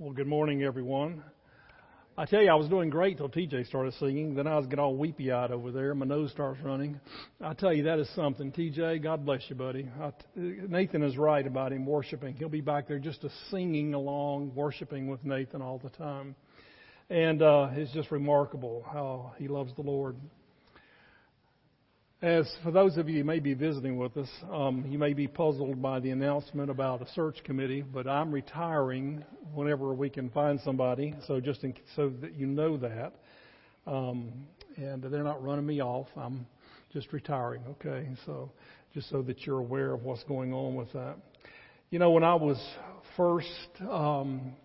Well, good morning, everyone. I tell you, I was doing great till TJ started singing. Then I was getting all weepy eyed over there. My nose starts running. I tell you, that is something. TJ, God bless you, buddy. I, Nathan is right about him worshiping. He'll be back there just a singing along, worshiping with Nathan all the time. And uh, it's just remarkable how he loves the Lord. As for those of you who may be visiting with us, um, you may be puzzled by the announcement about a search committee, but I'm retiring whenever we can find somebody. So just in, so that you know that, um, and they're not running me off. I'm just retiring. Okay, so just so that you're aware of what's going on with that. You know, when I was first um,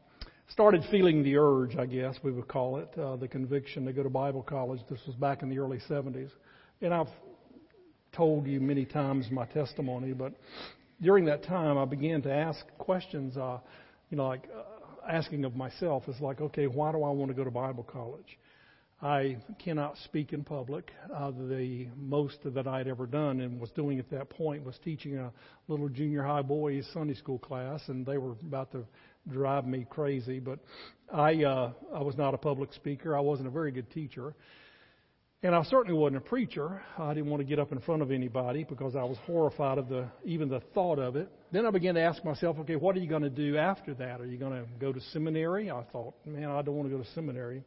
started feeling the urge, I guess we would call it, uh, the conviction to go to Bible college. This was back in the early 70s, and I've told you many times my testimony, but during that time, I began to ask questions. Uh, you know, like uh, asking of myself is like, okay, why do I want to go to Bible college? I cannot speak in public. Uh, the most that I'd ever done and was doing at that point was teaching a little junior high boys Sunday school class, and they were about to drive me crazy. But I, uh, I was not a public speaker. I wasn't a very good teacher. And I certainly wasn't a preacher. I didn't want to get up in front of anybody because I was horrified of the even the thought of it. Then I began to ask myself, okay, what are you going to do after that? Are you going to go to seminary? I thought, man, I don't want to go to seminary.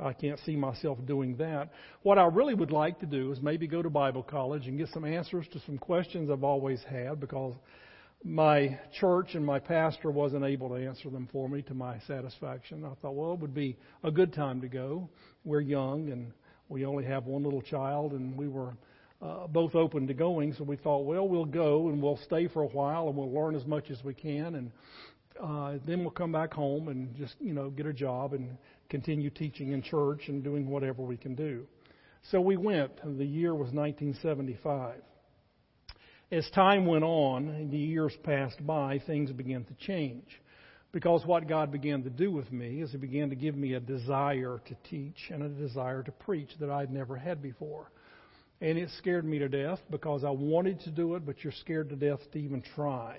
I can't see myself doing that. What I really would like to do is maybe go to Bible college and get some answers to some questions I've always had because my church and my pastor wasn't able to answer them for me to my satisfaction. I thought, well, it would be a good time to go. We're young and we only have one little child, and we were uh, both open to going. So we thought, well, we'll go and we'll stay for a while and we'll learn as much as we can, and uh, then we'll come back home and just you know get a job and continue teaching in church and doing whatever we can do. So we went. The year was 1975. As time went on and the years passed by, things began to change. Because what God began to do with me is He began to give me a desire to teach and a desire to preach that I'd never had before. And it scared me to death because I wanted to do it, but you're scared to death to even try.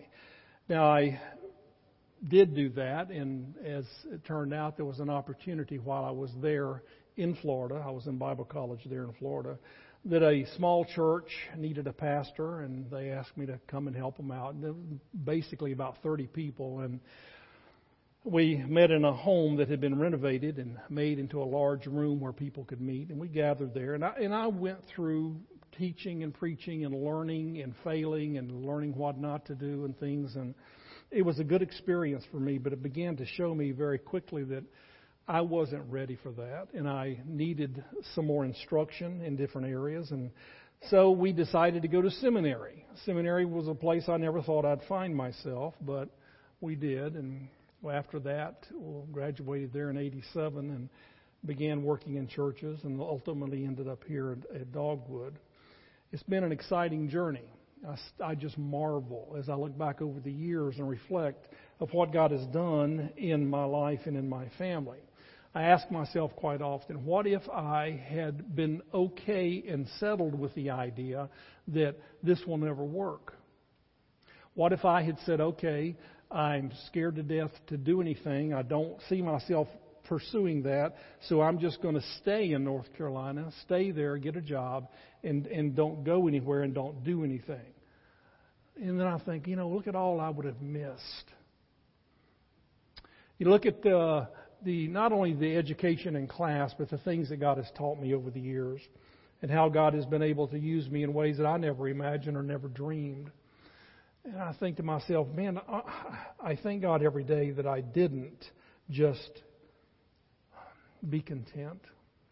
Now, I did do that, and as it turned out, there was an opportunity while I was there in Florida. I was in Bible college there in Florida. That a small church needed a pastor, and they asked me to come and help them out. And basically about 30 people, and we met in a home that had been renovated and made into a large room where people could meet, and we gathered there. And I, and I went through teaching and preaching and learning and failing and learning what not to do and things. And it was a good experience for me, but it began to show me very quickly that I wasn't ready for that, and I needed some more instruction in different areas. And so we decided to go to seminary. Seminary was a place I never thought I'd find myself, but we did, and well, after that, well, graduated there in '87 and began working in churches, and ultimately ended up here at, at Dogwood. It's been an exciting journey. I, I just marvel as I look back over the years and reflect of what God has done in my life and in my family. I ask myself quite often, what if I had been okay and settled with the idea that this will never work? What if I had said, okay, I'm scared to death to do anything. I don't see myself pursuing that, so I'm just going to stay in North Carolina, stay there, get a job, and and don't go anywhere and don't do anything. And then I think, you know, look at all I would have missed. You look at the the not only the education and class, but the things that God has taught me over the years, and how God has been able to use me in ways that I never imagined or never dreamed. And I think to myself, man, I thank God every day that I didn't just be content.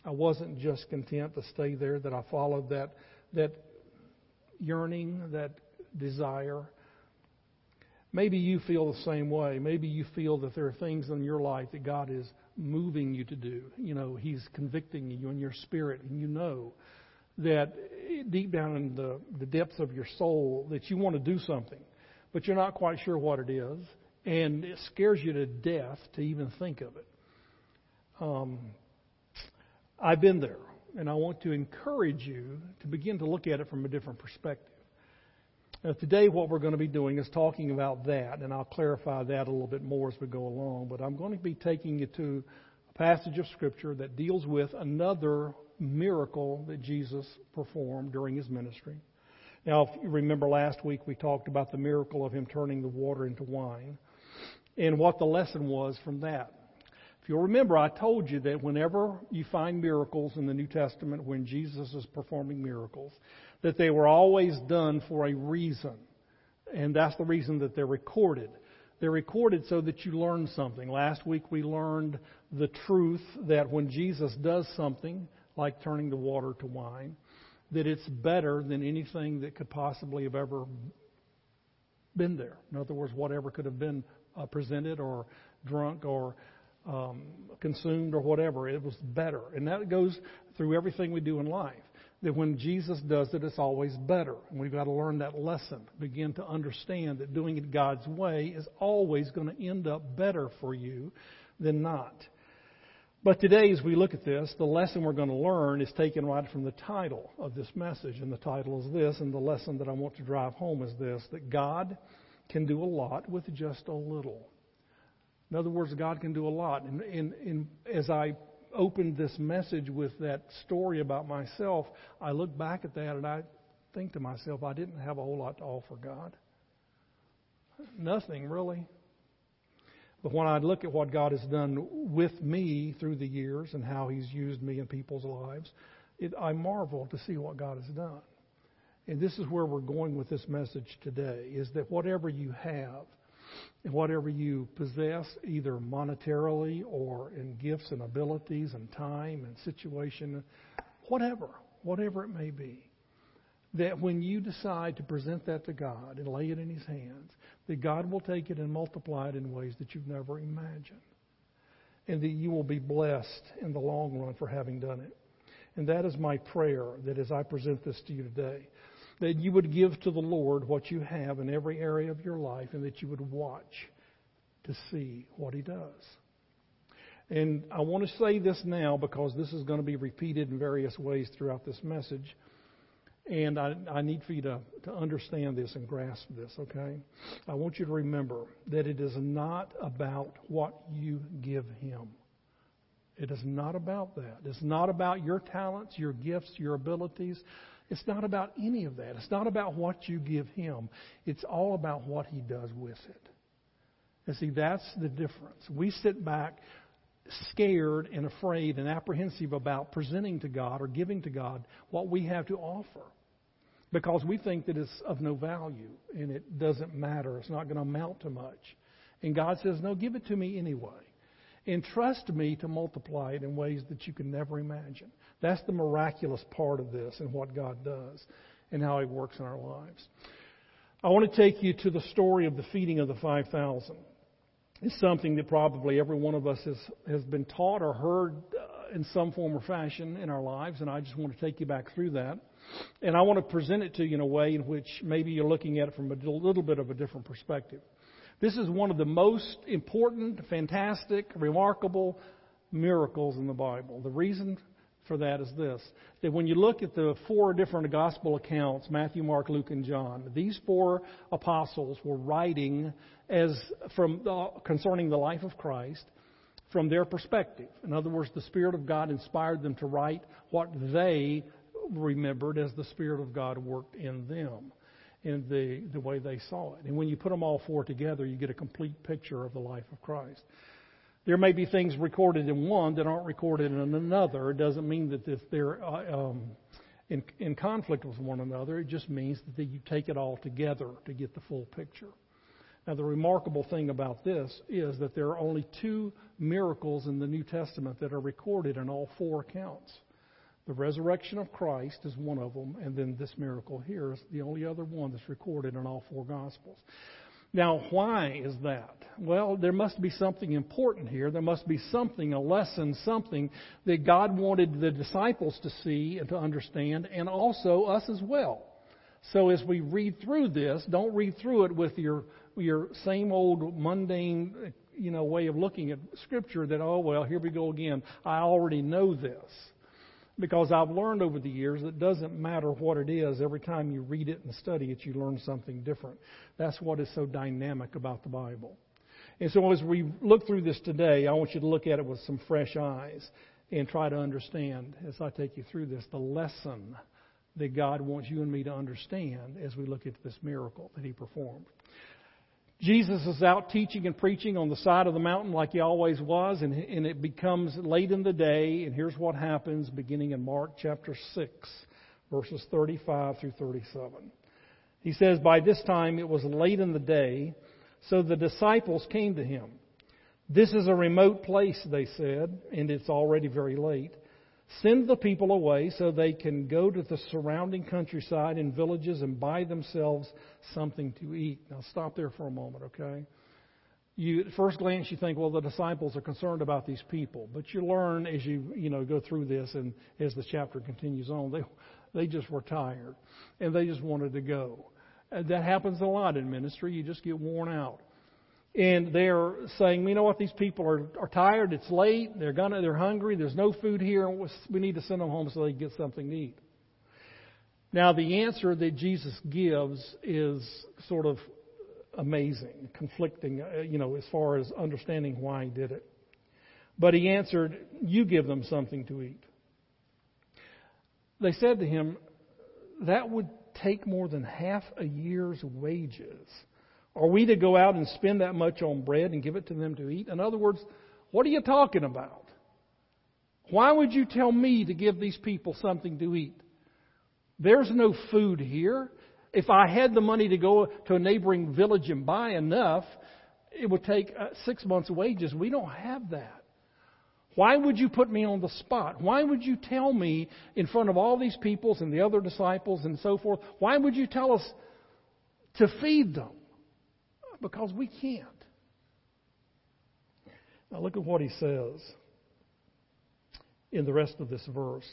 I wasn't just content to stay there, that I followed that, that yearning, that desire. Maybe you feel the same way. Maybe you feel that there are things in your life that God is moving you to do. You know, He's convicting you in your spirit, and you know that deep down in the, the depths of your soul that you want to do something, but you're not quite sure what it is, and it scares you to death to even think of it. Um, I've been there, and I want to encourage you to begin to look at it from a different perspective. Now, today, what we're going to be doing is talking about that, and I'll clarify that a little bit more as we go along. But I'm going to be taking you to a passage of Scripture that deals with another miracle that Jesus performed during his ministry. Now, if you remember last week, we talked about the miracle of him turning the water into wine and what the lesson was from that. If you'll remember, I told you that whenever you find miracles in the New Testament, when Jesus is performing miracles, that they were always done for a reason. And that's the reason that they're recorded. They're recorded so that you learn something. Last week we learned the truth that when Jesus does something, like turning the water to wine, that it's better than anything that could possibly have ever been there. In other words, whatever could have been uh, presented or drunk or um, consumed or whatever, it was better. And that goes through everything we do in life that when Jesus does it, it's always better. And we've got to learn that lesson, begin to understand that doing it God's way is always going to end up better for you than not. But today, as we look at this, the lesson we're going to learn is taken right from the title of this message. And the title is this, and the lesson that I want to drive home is this that God can do a lot with just a little. In other words, God can do a lot. And, and, and as I opened this message with that story about myself, I look back at that and I think to myself, I didn't have a whole lot to offer God. Nothing, really. But when I look at what God has done with me through the years and how He's used me in people's lives, it, I marvel to see what God has done. And this is where we're going with this message today is that whatever you have, and whatever you possess, either monetarily or in gifts and abilities and time and situation, whatever, whatever it may be, that when you decide to present that to God and lay it in His hands, that God will take it and multiply it in ways that you've never imagined. And that you will be blessed in the long run for having done it. And that is my prayer that as I present this to you today, that you would give to the Lord what you have in every area of your life and that you would watch to see what He does. And I want to say this now because this is going to be repeated in various ways throughout this message. And I, I need for you to, to understand this and grasp this, okay? I want you to remember that it is not about what you give Him. It is not about that. It's not about your talents, your gifts, your abilities. It's not about any of that. It's not about what you give Him. It's all about what He does with it. And see, that's the difference. We sit back scared and afraid and apprehensive about presenting to God or giving to God what we have to offer because we think that it's of no value and it doesn't matter. It's not going to amount to much. And God says, No, give it to me anyway. And trust me to multiply it in ways that you can never imagine. That's the miraculous part of this and what God does and how He works in our lives. I want to take you to the story of the feeding of the 5,000. It's something that probably every one of us has, has been taught or heard uh, in some form or fashion in our lives, and I just want to take you back through that. And I want to present it to you in a way in which maybe you're looking at it from a little bit of a different perspective. This is one of the most important, fantastic, remarkable miracles in the Bible. The reason for that is this that when you look at the four different gospel accounts Matthew, Mark, Luke, and John these four apostles were writing as from the, concerning the life of Christ from their perspective. In other words, the Spirit of God inspired them to write what they remembered as the Spirit of God worked in them in the, the way they saw it. And when you put them all four together, you get a complete picture of the life of Christ. There may be things recorded in one that aren't recorded in another. It doesn't mean that if they're uh, um, in, in conflict with one another. It just means that you take it all together to get the full picture. Now, the remarkable thing about this is that there are only two miracles in the New Testament that are recorded in all four accounts. The resurrection of Christ is one of them, and then this miracle here is the only other one that's recorded in all four Gospels. Now, why is that? Well, there must be something important here. There must be something, a lesson, something that God wanted the disciples to see and to understand, and also us as well. So as we read through this, don't read through it with your your same old mundane, you know, way of looking at Scripture. That oh well, here we go again. I already know this. because I've learned over the years that it doesn't matter what it is, every time you read it and study it, you learn something different. That's what is so dynamic about the Bible. And so as we look through this today, I want you to look at it with some fresh eyes and try to understand, as I take you through this, the lesson that God wants you and me to understand as we look at this miracle that He performed. Jesus is out teaching and preaching on the side of the mountain like he always was, and, and it becomes late in the day, and here's what happens beginning in Mark chapter 6, verses 35 through 37. He says, By this time it was late in the day, so the disciples came to him. This is a remote place, they said, and it's already very late. Send the people away so they can go to the surrounding countryside and villages and buy themselves something to eat. Now, stop there for a moment, okay? You, at first glance, you think, well, the disciples are concerned about these people, but you learn as you you know go through this and as the chapter continues on, they they just were tired and they just wanted to go. And that happens a lot in ministry. You just get worn out and they're saying, you know what, these people are, are tired, it's late, they're gonna, they're hungry, there's no food here, we need to send them home so they can get something to eat. Now, the answer that Jesus gives is sort of amazing, conflicting, uh, you know, as far as understanding why he did it. But he answered, You give them something to eat. They said to him, That would take more than half a year's wages. Are we to go out and spend that much on bread and give it to them to eat? In other words, what are you talking about? Why would you tell me to give these people something to eat? There's no food here. If I had the money to go to a neighboring village and buy enough, it would take uh, six months' wages. We don't have that. Why would you put me on the spot? Why would you tell me in front of all these peoples and the other disciples and so forth? Why would you tell us to feed them? Because we can't. Now look at what he says in the rest of this verse,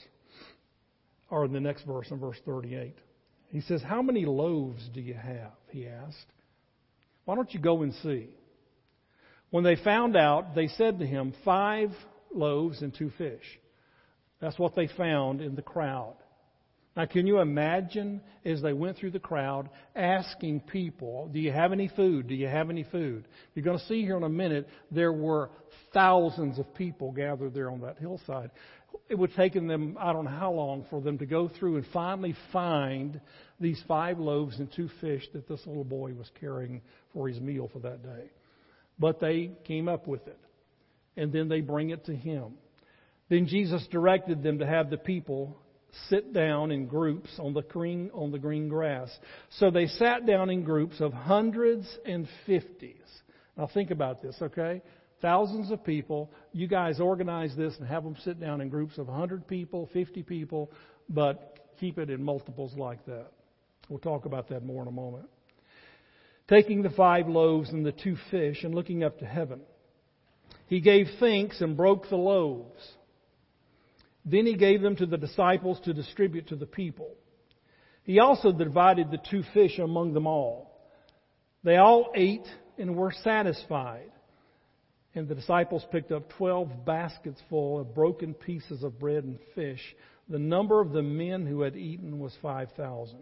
or in the next verse, in verse 38. He says, How many loaves do you have? He asked. Why don't you go and see? When they found out, they said to him, Five loaves and two fish. That's what they found in the crowd. Now, can you imagine as they went through the crowd asking people, Do you have any food? Do you have any food? You're going to see here in a minute, there were thousands of people gathered there on that hillside. It would have taken them, I don't know how long, for them to go through and finally find these five loaves and two fish that this little boy was carrying for his meal for that day. But they came up with it. And then they bring it to him. Then Jesus directed them to have the people sit down in groups on the green, on the green grass. So they sat down in groups of hundreds and fifties. Now think about this, okay? Thousands of people. You guys organize this and have them sit down in groups of 100 people, 50 people, but keep it in multiples like that. We'll talk about that more in a moment. Taking the five loaves and the two fish and looking up to heaven, he gave thanks and broke the loaves then he gave them to the disciples to distribute to the people. He also divided the two fish among them all. They all ate and were satisfied. And the disciples picked up twelve baskets full of broken pieces of bread and fish. The number of the men who had eaten was 5,000.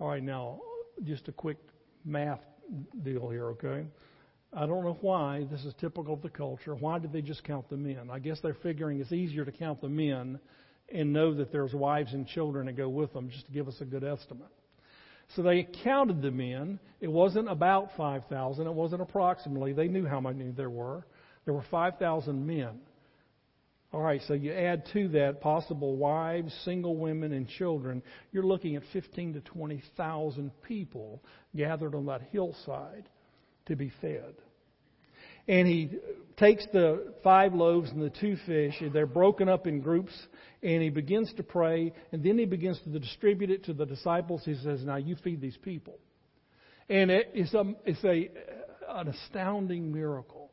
All right, now, just a quick math deal here, okay? I don't know why. This is typical of the culture. Why did they just count the men? I guess they're figuring it's easier to count the men and know that there's wives and children to go with them just to give us a good estimate. So they counted the men. It wasn't about 5,000. It wasn't approximately. They knew how many there were. There were 5,000 men. All right, so you add to that possible wives, single women, and children. You're looking at 15 to 20,000 people gathered on that hillside to be fed. And he takes the five loaves and the two fish, and they're broken up in groups, and he begins to pray, and then he begins to distribute it to the disciples. He says, Now you feed these people. And it's, a, it's a, an astounding miracle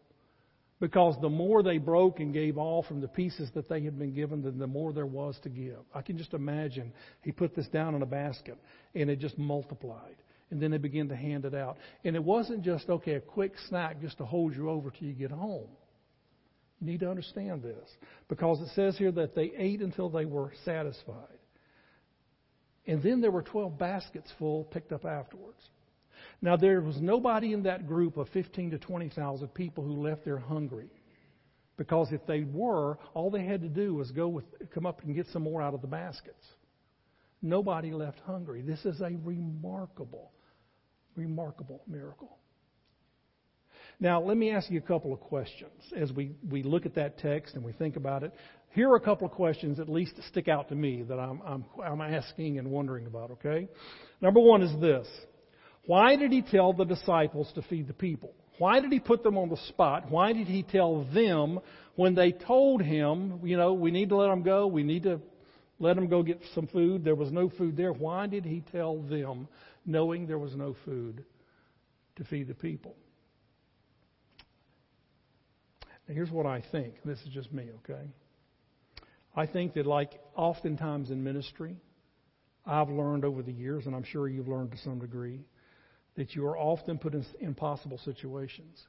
because the more they broke and gave all from the pieces that they had been given, then the more there was to give. I can just imagine he put this down in a basket and it just multiplied and then they begin to hand it out. And it wasn't just, okay, a quick snack just to hold you over till you get home. You need to understand this because it says here that they ate until they were satisfied. And then there were 12 baskets full picked up afterwards. Now, there was nobody in that group of 15 to 20,000 people who left there hungry. Because if they were, all they had to do was go with, come up and get some more out of the baskets. Nobody left hungry. This is a remarkable, remarkable miracle. Now, let me ask you a couple of questions as we, we look at that text and we think about it. Here are a couple of questions, at least, that stick out to me that I'm, I'm, I'm asking and wondering about, okay? Number one is this Why did he tell the disciples to feed the people? Why did he put them on the spot? Why did he tell them when they told him, you know, we need to let them go, we need to let them go get some food? There was no food there. Why did he tell them, knowing there was no food, to feed the people? Now, here's what I think. This is just me, okay? I think that, like oftentimes in ministry, I've learned over the years, and I'm sure you've learned to some degree, that you are often put in impossible situations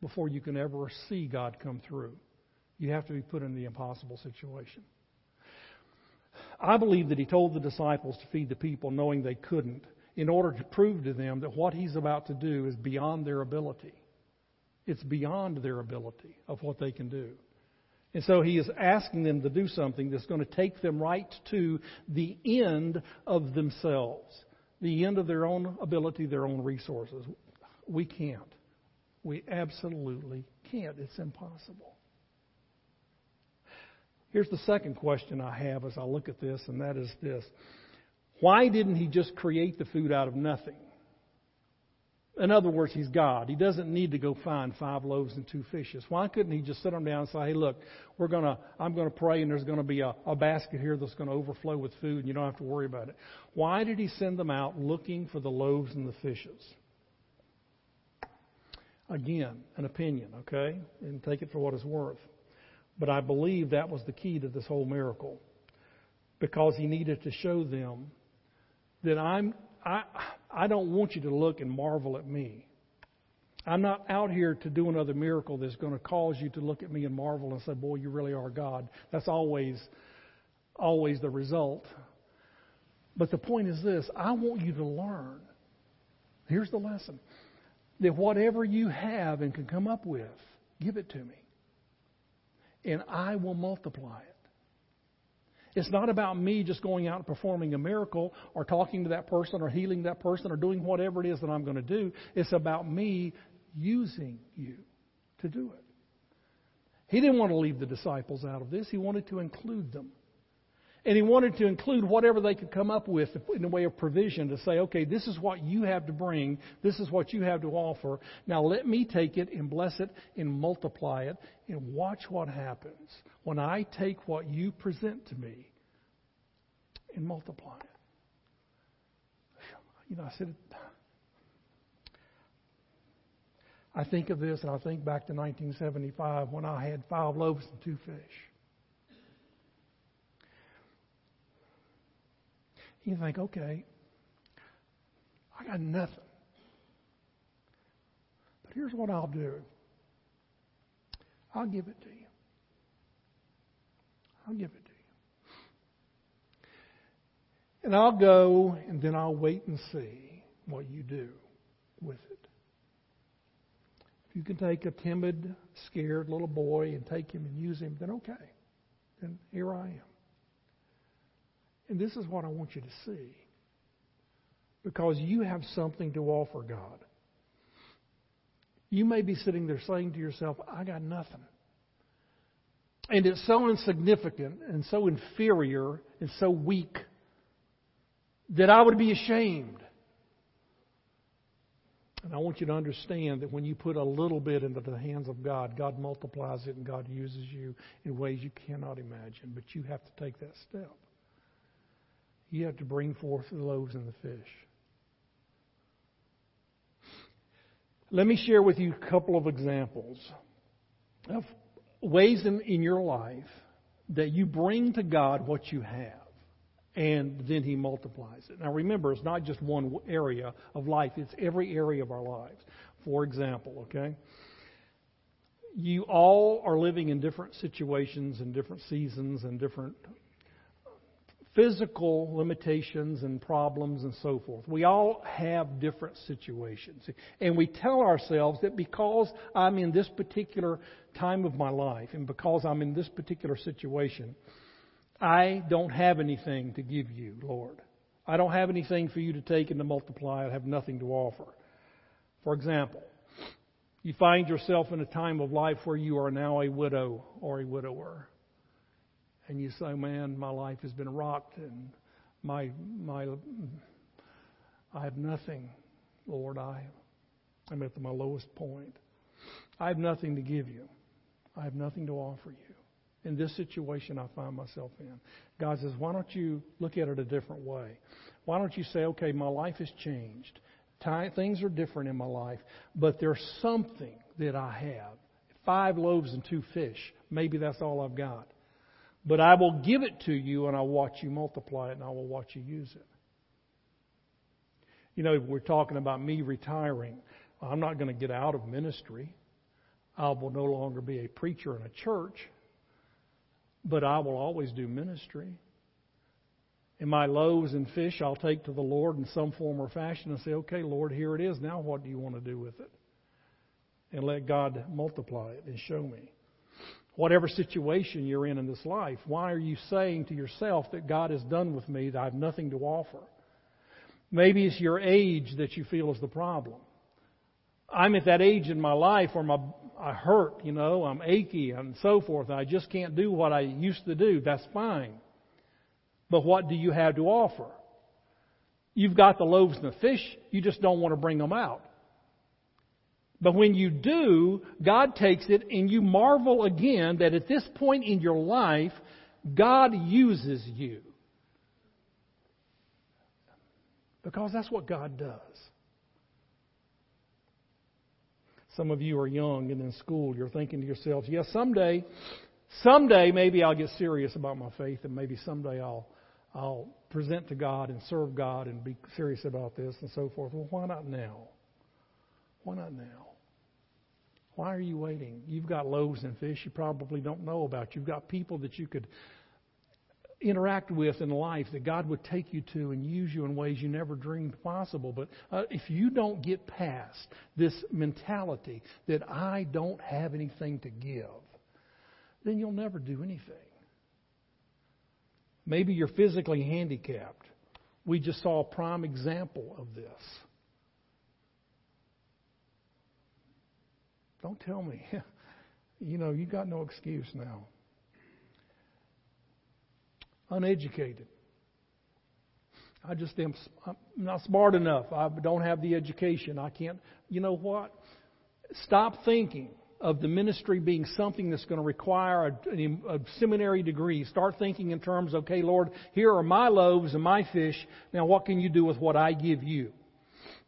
before you can ever see God come through. You have to be put in the impossible situation. I believe that he told the disciples to feed the people knowing they couldn't in order to prove to them that what he's about to do is beyond their ability. It's beyond their ability of what they can do. And so he is asking them to do something that's going to take them right to the end of themselves the end of their own ability, their own resources. We can't. We absolutely can't. It's impossible. Here's the second question I have as I look at this, and that is this Why didn't he just create the food out of nothing? In other words, he's God. He doesn't need to go find five loaves and two fishes. Why couldn't he just sit them down and say, "Hey, look, we're gonna, I'm going to pray, and there's going to be a, a basket here that's going to overflow with food, and you don't have to worry about it." Why did he send them out looking for the loaves and the fishes? Again, an opinion, okay, and take it for what it's worth. But I believe that was the key to this whole miracle, because he needed to show them that I'm I, I don't want you to look and marvel at me. I'm not out here to do another miracle that's going to cause you to look at me and marvel and say, "Boy, you really are God." That's always, always the result. But the point is this: I want you to learn. Here's the lesson: that whatever you have and can come up with, give it to me, and I will multiply it. It's not about me just going out and performing a miracle or talking to that person or healing that person or doing whatever it is that I'm going to do. It's about me using you to do it. He didn't want to leave the disciples out of this, he wanted to include them. And he wanted to include whatever they could come up with in the way of provision to say, okay, this is what you have to bring. This is what you have to offer. Now let me take it and bless it and multiply it and watch what happens when I take what you present to me and multiply it. You know, I said, I think of this and I think back to 1975 when I had five loaves and two fish. You think, okay, I got nothing. But here's what I'll do I'll give it to you. I'll give it to you. And I'll go and then I'll wait and see what you do with it. If you can take a timid, scared little boy and take him and use him, then okay. Then here I am. And this is what I want you to see. Because you have something to offer God. You may be sitting there saying to yourself, I got nothing. And it's so insignificant and so inferior and so weak that I would be ashamed. And I want you to understand that when you put a little bit into the hands of God, God multiplies it and God uses you in ways you cannot imagine. But you have to take that step you have to bring forth the loaves and the fish. Let me share with you a couple of examples of ways in, in your life that you bring to God what you have and then He multiplies it. Now remember, it's not just one area of life, it's every area of our lives. For example, okay? you all are living in different situations and different seasons and different physical limitations and problems and so forth. We all have different situations. And we tell ourselves that because I'm in this particular time of my life and because I'm in this particular situation, I don't have anything to give you, Lord. I don't have anything for you to take and to multiply. I have nothing to offer. For example, you find yourself in a time of life where you are now a widow or a widower. And you say, man, my life has been rocked and my, my, I have nothing, Lord. I, I'm at my lowest point. I have nothing to give you. I have nothing to offer you. In this situation I find myself in. God says, why don't you look at it a different way? Why don't you say, okay, my life has changed. Things are different in my life, but there's something that I have. Five loaves and two fish. Maybe that's all I've got. But I will give it to you and I'll watch you multiply it and I will watch you use it. You know, we're talking about me retiring. I'm not going to get out of ministry. I will no longer be a preacher in a church, but I will always do ministry. And my loaves and fish I'll take to the Lord in some form or fashion and say, okay, Lord, here it is. Now what do you want to do with it? And let God multiply it and show me. Whatever situation you're in in this life, why are you saying to yourself that God is done with me, that I have nothing to offer? Maybe it's your age that you feel is the problem. I'm at that age in my life where my, I hurt, you know, I'm achy and so forth. and I just can't do what I used to do. That's fine. But what do you have to offer? You've got the loaves and the fish, you just don't want to bring them out. But when you do, God takes it and you marvel again that at this point in your life, God uses you. Because that's what God does. Some of you are young and in school. You're thinking to yourselves, yes, yeah, someday, someday maybe I'll get serious about my faith and maybe someday I'll I'll present to God and serve God and be serious about this and so forth. Well, why not now? Why not now? Why are you waiting? You've got loaves and fish you probably don't know about. You've got people that you could interact with in life that God would take you to and use you in ways you never dreamed possible. But uh, if you don't get past this mentality that I don't have anything to give, then you'll never do anything. Maybe you're physically handicapped. We just saw a prime example of this. Don't tell me. you know, you got no excuse now. Uneducated. I just am I'm not smart enough. I don't have the education. I can't. You know what? Stop thinking of the ministry being something that's going to require a, a, seminary degree. Start thinking in terms, okay, Lord, here are my loaves and my fish. Now, what can you do with what I give you?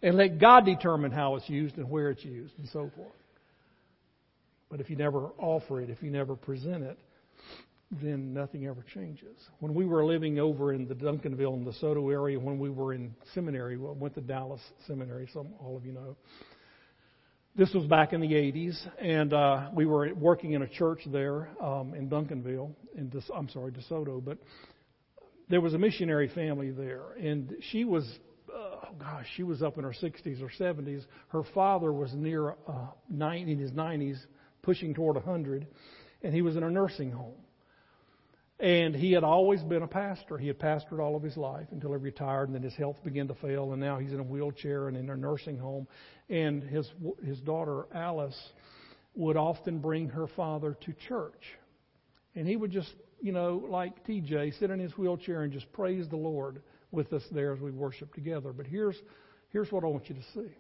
And let God determine how it's used and where it's used and so forth. But if you never offer it, if you never present it, then nothing ever changes. When we were living over in the Duncanville and DeSoto area, when we were in seminary, we went to Dallas Seminary, some all of you know. This was back in the 80s, and uh, we were working in a church there um, in Duncanville. In De, I'm sorry, DeSoto, but there was a missionary family there, and she was, oh gosh, she was up in her 60s or 70s. Her father was near uh, nine, in his 90s, pushing toward 100, and he was in a nursing home. And he had always been a pastor. He had pastored all of his life until he retired, and then his health began to fail, and now he's in a wheelchair and in a nursing home. And his his daughter Alice would often bring her father to church, and he would just, you know, like TJ, sit in his wheelchair and just praise the Lord with us there as we worship together. But here's here's what I want you to see.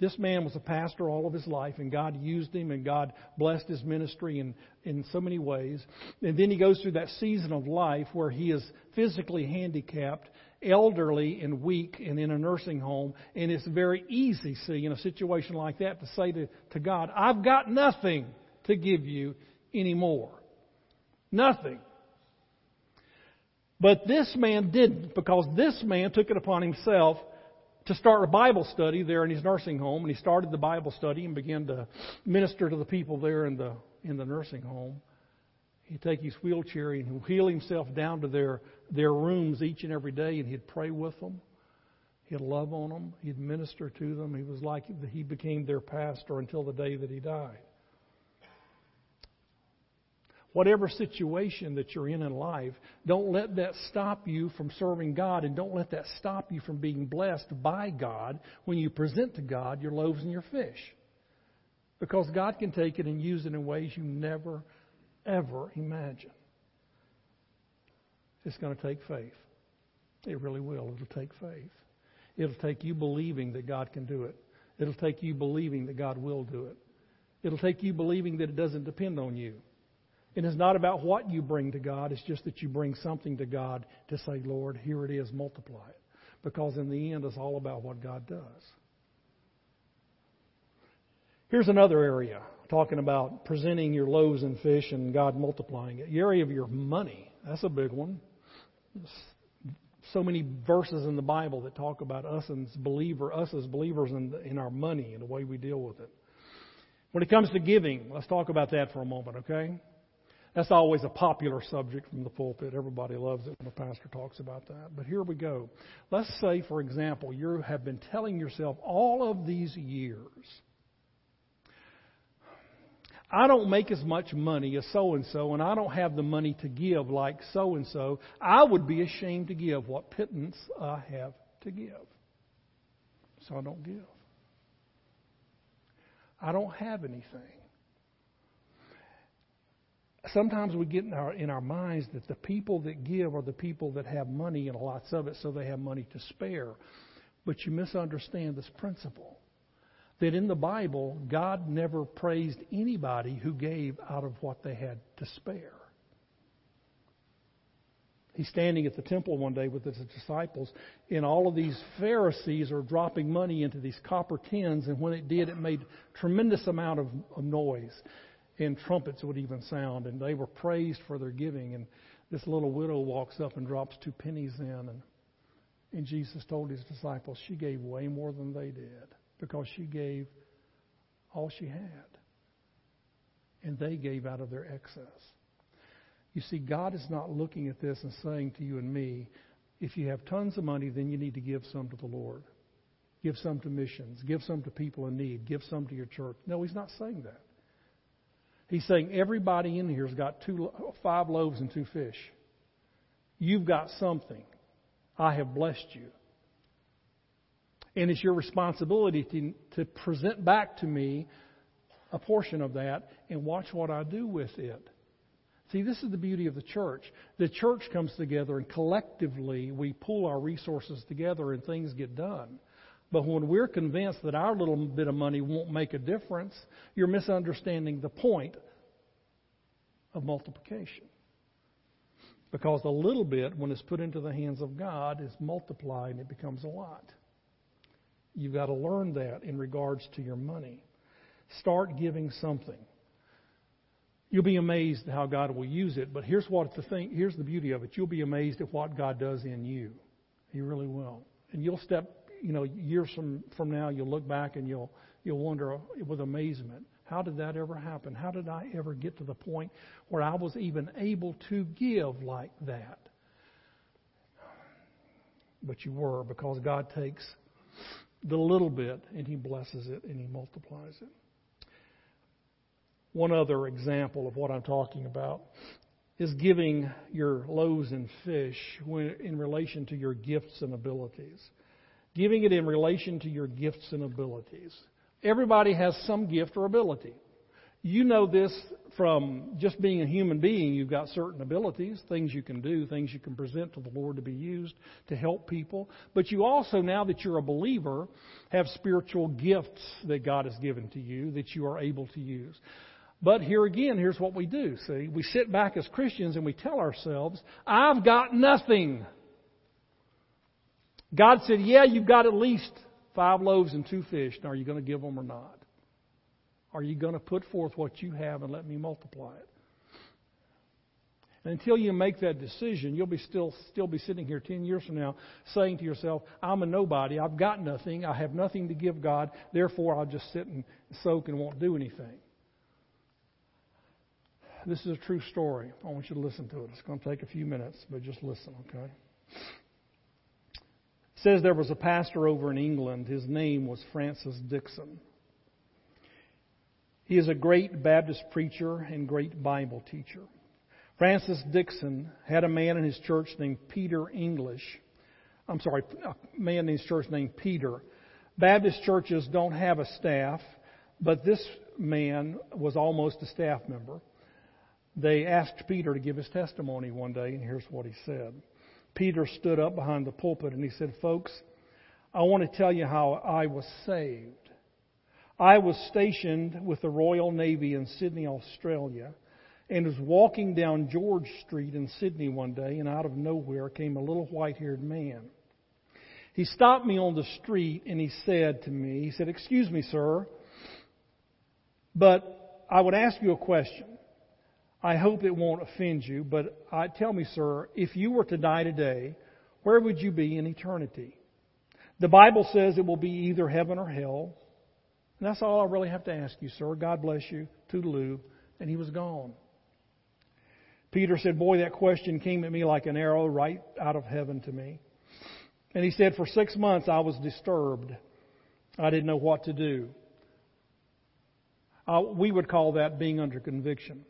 This man was a pastor all of his life, and God used him, and God blessed his ministry in, in so many ways. And then he goes through that season of life where he is physically handicapped, elderly, and weak, and in a nursing home. And it's very easy, see, in a situation like that, to say to, to God, I've got nothing to give you anymore. Nothing. But this man didn't, because this man took it upon himself to start a Bible study there in his nursing home, and he started the Bible study and began to minister to the people there in the in the nursing home. He'd take his wheelchair and he'd wheel himself down to their their rooms each and every day, and he'd pray with them. He'd love on them. He'd minister to them. He was like he became their pastor until the day that he died. Whatever situation that you're in in life, don't let that stop you from serving God and don't let that stop you from being blessed by God when you present to God your loaves and your fish. Because God can take it and use it in ways you never, ever imagine. It's going to take faith. It really will. It'll take faith. It'll take you believing that God can do it. It'll take you believing that God will do it. It'll take you believing that it doesn't depend on you. And it's not about what you bring to God, it's just that you bring something to God to say, Lord, here it is, multiply it. Because in the end, it's all about what God does. Here's another area talking about presenting your loaves and fish and God multiplying it. The area of your money. That's a big one. So many verses in the Bible that talk about us as believer, us as believers in, in our money and the way we deal with it. When it comes to giving, let's talk about that for a moment, okay? That's always a popular subject from the pulpit. Everybody loves it when the pastor talks about that. But here we go. Let's say, for example, you have been telling yourself all of these years, I don't make as much money as so and so, and I don't have the money to give like so and so. I would be ashamed to give what pittance I have to give. So I don't give. I don't have anything sometimes we get in our in our minds that the people that give are the people that have money and lots of it, so they have money to spare. But you misunderstand this principle. That in the Bible, God never praised anybody who gave out of what they had to spare. He's standing at the temple one day with his disciples, and all of these Pharisees are dropping money into these copper tins, and when it did, it made tremendous amount of, of noise and trumpets would even sound, and they were praised for their giving. And this little widow walks up and drops two pennies in, and, and Jesus told his disciples she gave way more than they did because she gave all she had, and they gave out of their excess. You see, God is not looking at this and saying to you and me, if you have tons of money, then you need to give some to the Lord. Give some to missions. Give some to people in need. Give some to your church. No, He's not saying that. He's saying everybody in here has got two, five loaves and two fish. You've got something. I have blessed you. And it's your responsibility to, to present back to me a portion of that and watch what I do with it. See, this is the beauty of the church. The church comes together and collectively we pull our resources together and things get done. But when we're convinced that our little bit of money won't make a difference, you're misunderstanding the point of multiplication. Because the little bit, when it's put into the hands of God, is multiplied and it becomes a lot. You've got to learn that in regards to your money. Start giving something. You'll be amazed at how God will use it, but here's what the thing here's the beauty of it. You'll be amazed at what God does in you. He really will. And you'll step you know, years from, from now, you'll look back and you'll, you'll wonder with amazement, how did that ever happen? How did I ever get to the point where I was even able to give like that? But you were because God takes the little bit and He blesses it and He multiplies it. One other example of what I'm talking about is giving your loaves and fish in relation to your gifts and abilities giving it in relation to your gifts and abilities. Everybody has some gift or ability. You know this from just being a human being. You've got certain abilities, things you can do, things you can present to the Lord to be used to help people. But you also, now that you're a believer, have spiritual gifts that God has given to you that you are able to use. But here again, here's what we do. See, we sit back as Christians and we tell ourselves, I've got nothing. God said, Yeah, you've got at least five loaves and two fish. Now, are you going to give them or not? Are you going to put forth what you have and let me multiply it? And until you make that decision, you'll be still still be sitting here 10 years from now saying to yourself, I'm a nobody. I've got nothing. I have nothing to give God. Therefore, I'll just sit and soak and won't do anything. This is a true story. I want you to listen to it. It's going to take a few minutes, but just listen, okay? Says there was a pastor over in England. His name was Francis Dixon. He is a great Baptist preacher and great Bible teacher. Francis Dixon had a man in his church named Peter English. I'm sorry, a man in his church named Peter. Baptist churches don't have a staff, but this man was almost a staff member. They asked Peter to give his testimony one day, and here's what he said. Peter stood up behind the pulpit and he said, Folks, I want to tell you how I was saved. I was stationed with the Royal Navy in Sydney, Australia and was walking down George Street in Sydney one day, and out of nowhere came a little white haired man. He stopped me on the street and he said to me, he said, Excuse me, sir, but I would ask you a question. I hope it won't offend you, but I, tell me, sir, if you were to die today, where would you be in eternity? The Bible says it will be either heaven or hell. And that's all I really have to ask you, sir. God bless you. Toodaloo. And he was gone. Peter said, Boy, that question came at me like an arrow right out of heaven to me. And he said, For six months I was disturbed. I didn't know what to do. Uh, we would call that being under conviction.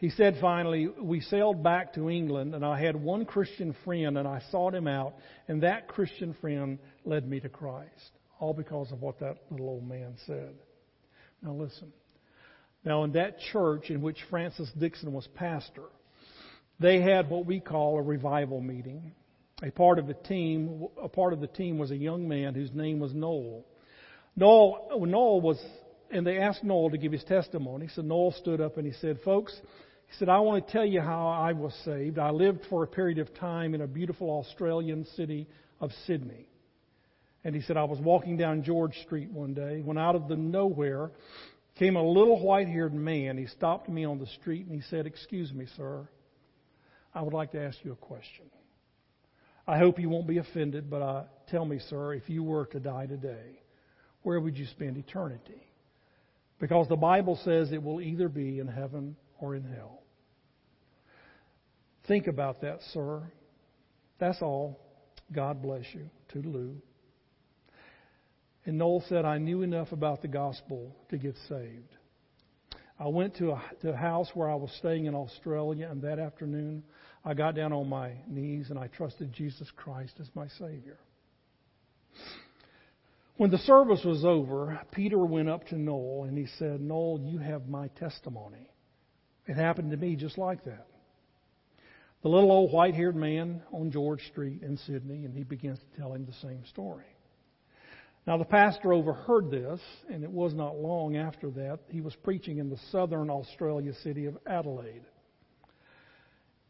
He said finally, we sailed back to England, and I had one Christian friend, and I sought him out, and that Christian friend led me to Christ. All because of what that little old man said. Now listen. Now, in that church in which Francis Dixon was pastor, they had what we call a revival meeting. A part of the team, a part of the team was a young man whose name was Noel. Noel, Noel was, and they asked Noel to give his testimony. So Noel stood up and he said, "Folks," he said, "I want to tell you how I was saved. I lived for a period of time in a beautiful Australian city of Sydney." And he said, I was walking down George Street one day when out of the nowhere came a little white haired man. He stopped me on the street and he said, Excuse me, sir. I would like to ask you a question. I hope you won't be offended, but uh, tell me, sir, if you were to die today, where would you spend eternity? Because the Bible says it will either be in heaven or in hell. Think about that, sir. That's all. God bless you. Toodaloo. And Noel said, I knew enough about the gospel to get saved. I went to a, to a house where I was staying in Australia, and that afternoon I got down on my knees and I trusted Jesus Christ as my Savior. When the service was over, Peter went up to Noel and he said, Noel, you have my testimony. It happened to me just like that. The little old white haired man on George Street in Sydney, and he begins to tell him the same story. Now, the pastor overheard this, and it was not long after that. He was preaching in the southern Australia city of Adelaide.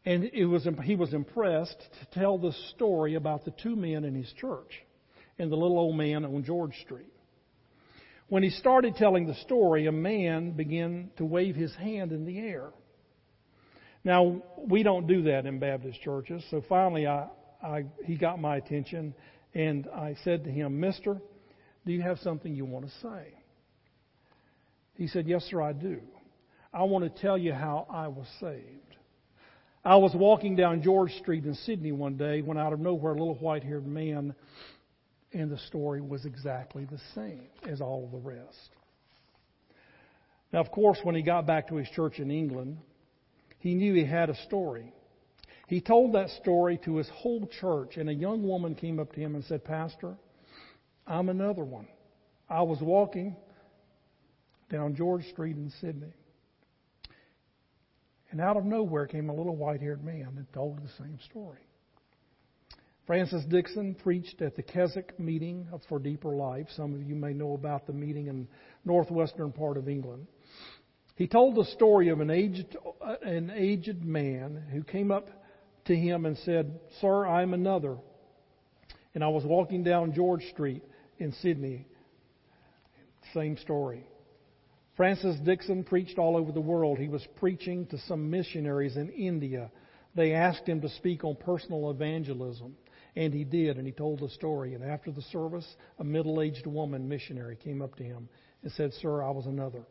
And it was, he was impressed to tell the story about the two men in his church and the little old man on George Street. When he started telling the story, a man began to wave his hand in the air. Now, we don't do that in Baptist churches, so finally I, I, he got my attention, and I said to him, Mister, do you have something you want to say? He said, Yes, sir, I do. I want to tell you how I was saved. I was walking down George Street in Sydney one day when out of nowhere a little white haired man, and the story was exactly the same as all the rest. Now, of course, when he got back to his church in England, he knew he had a story. He told that story to his whole church, and a young woman came up to him and said, Pastor, I'm another one. I was walking down George Street in Sydney. And out of nowhere came a little white haired man and told the same story. Francis Dixon preached at the Keswick meeting for Deeper Life. Some of you may know about the meeting in northwestern part of England. He told the story of an aged, uh, an aged man who came up to him and said, Sir, I'm another. And I was walking down George Street in Sydney. Same story. Francis Dixon preached all over the world. He was preaching to some missionaries in India. They asked him to speak on personal evangelism, and he did, and he told the story. And after the service, a middle aged woman missionary came up to him and said, Sir, I was another.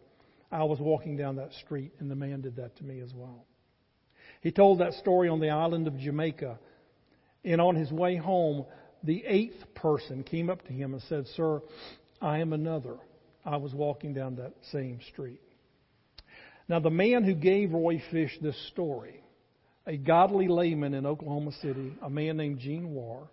I was walking down that street, and the man did that to me as well. He told that story on the island of Jamaica. And on his way home, the eighth person came up to him and said, Sir, I am another. I was walking down that same street. Now, the man who gave Roy Fish this story, a godly layman in Oklahoma City, a man named Gene Warr,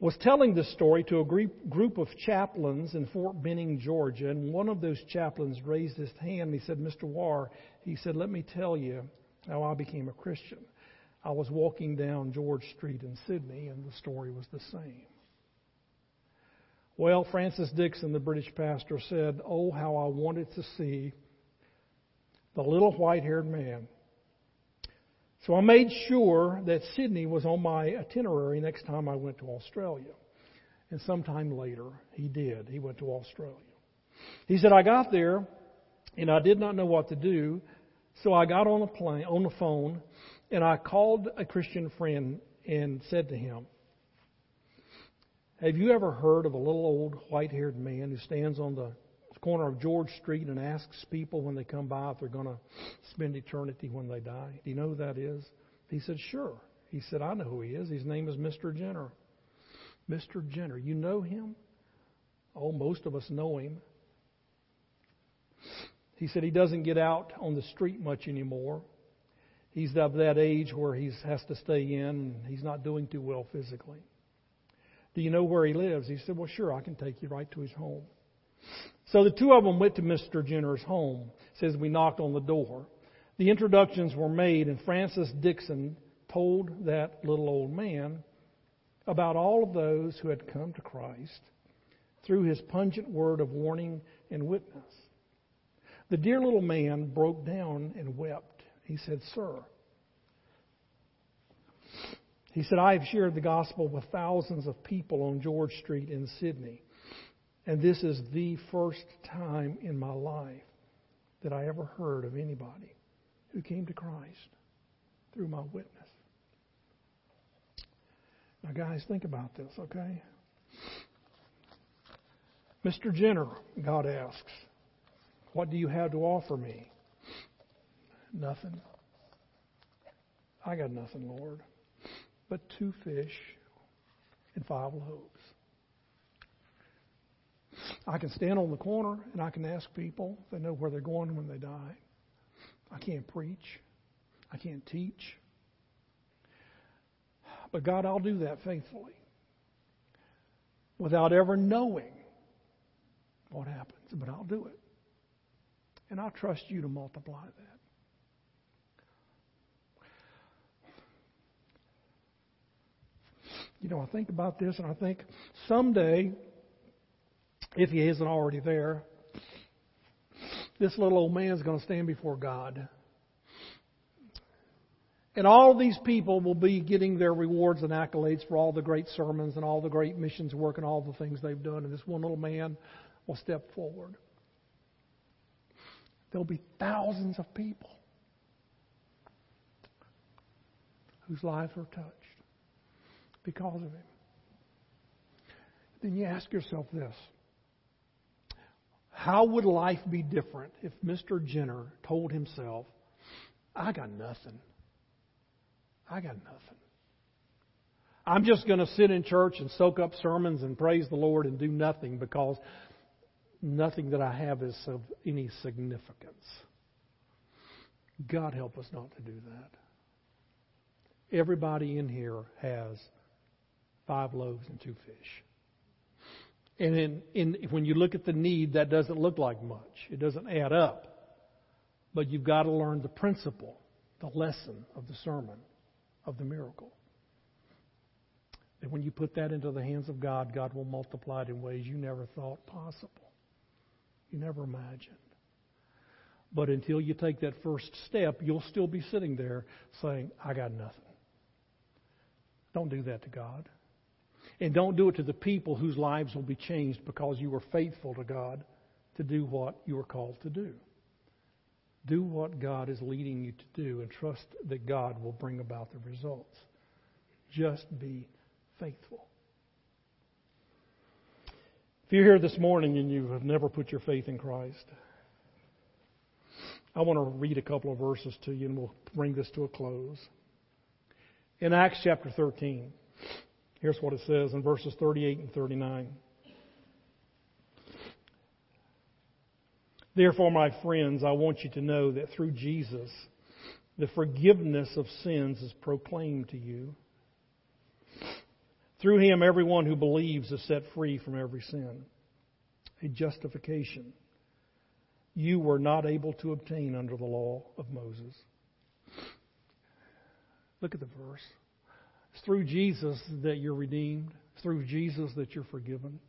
was telling this story to a group of chaplains in Fort Benning, Georgia, and one of those chaplains raised his hand and he said, Mr. Warr, he said, let me tell you how I became a Christian. I was walking down George Street in Sydney, and the story was the same. Well, Francis Dixon, the British pastor, said, Oh, how I wanted to see the little white haired man. So I made sure that Sydney was on my itinerary next time I went to Australia. And sometime later, he did. He went to Australia. He said, I got there and I did not know what to do. So I got on the plane, on the phone, and I called a Christian friend and said to him, Have you ever heard of a little old white haired man who stands on the corner of George Street and asks people when they come by if they're going to spend eternity when they die? Do you know who that is? He said, Sure. He said, I know who he is. His name is Mr. Jenner. Mr. Jenner. You know him? Oh, most of us know him. He said he doesn't get out on the street much anymore. He's of that age where he has to stay in and he's not doing too well physically. Do you know where he lives? He said, Well, sure, I can take you right to his home. So the two of them went to Mr. Jenner's home. It says we knocked on the door. The introductions were made, and Francis Dixon told that little old man about all of those who had come to Christ through his pungent word of warning and witness. The dear little man broke down and wept. He said, Sir, he said, I have shared the gospel with thousands of people on George Street in Sydney, and this is the first time in my life that I ever heard of anybody who came to Christ through my witness. Now, guys, think about this, okay? Mr. Jenner, God asks, what do you have to offer me? Nothing. I got nothing, Lord, but two fish and five loaves. I can stand on the corner and I can ask people if they know where they're going when they die. I can't preach. I can't teach. But God, I'll do that faithfully without ever knowing what happens. But I'll do it. And I trust you to multiply that. You know, I think about this and I think someday, if he isn't already there, this little old man is going to stand before God. And all these people will be getting their rewards and accolades for all the great sermons and all the great missions work and all the things they've done. And this one little man will step forward. There'll be thousands of people whose lives are touched because of him. Then you ask yourself this How would life be different if Mr. Jenner told himself, I got nothing? I got nothing. I'm just going to sit in church and soak up sermons and praise the Lord and do nothing because nothing that I have is of any significance. God help us not to do that. Everybody in here has five loaves and two fish. And in, in, when you look at the need, that doesn't look like much. It doesn't add up. But you've got to learn the principle, the lesson of the sermon, of the miracle. That when you put that into the hands of God, God will multiply it in ways you never thought possible you never imagined. But until you take that first step, you'll still be sitting there saying, I got nothing. Don't do that to God. And don't do it to the people whose lives will be changed because you were faithful to God to do what you are called to do. Do what God is leading you to do and trust that God will bring about the results. Just be faithful. If you're here this morning and you have never put your faith in Christ, I want to read a couple of verses to you and we'll bring this to a close. In Acts chapter 13, here's what it says in verses 38 and 39. Therefore, my friends, I want you to know that through Jesus, the forgiveness of sins is proclaimed to you. Through him, everyone who believes is set free from every sin. A justification you were not able to obtain under the law of Moses. Look at the verse. It's through Jesus that you're redeemed. It's through Jesus that you're forgiven.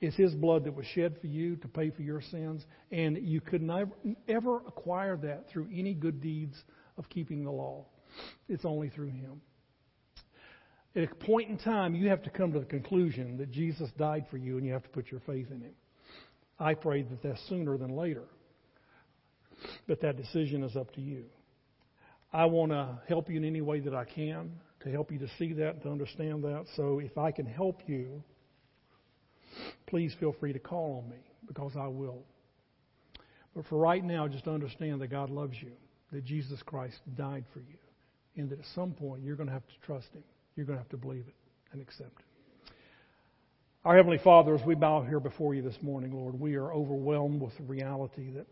It's His blood that was shed for you to pay for your sins, and you could never ever acquire that through any good deeds of keeping the law. It's only through Him. At a point in time, you have to come to the conclusion that Jesus died for you, and you have to put your faith in Him. I pray that that's sooner than later, but that decision is up to you. I want to help you in any way that I can to help you to see that, to understand that. So if I can help you, please feel free to call on me because I will. But for right now, just understand that God loves you, that Jesus Christ died for you, and that at some point you're going to have to trust Him. You're going to have to believe it and accept it. Our Heavenly Father, as we bow here before you this morning, Lord, we are overwhelmed with the reality that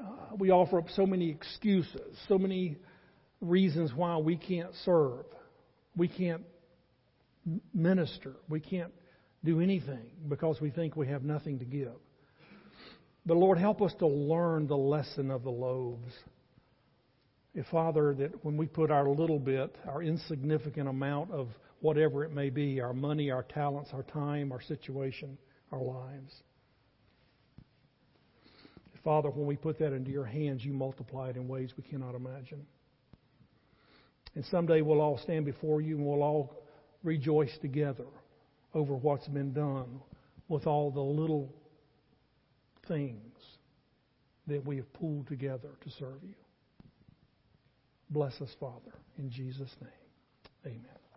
uh, we offer up so many excuses, so many reasons why we can't serve, we can't minister, we can't do anything because we think we have nothing to give. But Lord, help us to learn the lesson of the loaves. If, Father, that when we put our little bit, our insignificant amount of whatever it may be, our money, our talents, our time, our situation, our lives, Father, when we put that into your hands, you multiply it in ways we cannot imagine. And someday we'll all stand before you and we'll all rejoice together over what's been done with all the little things that we have pulled together to serve you. Bless us, Father, in Jesus' name. Amen.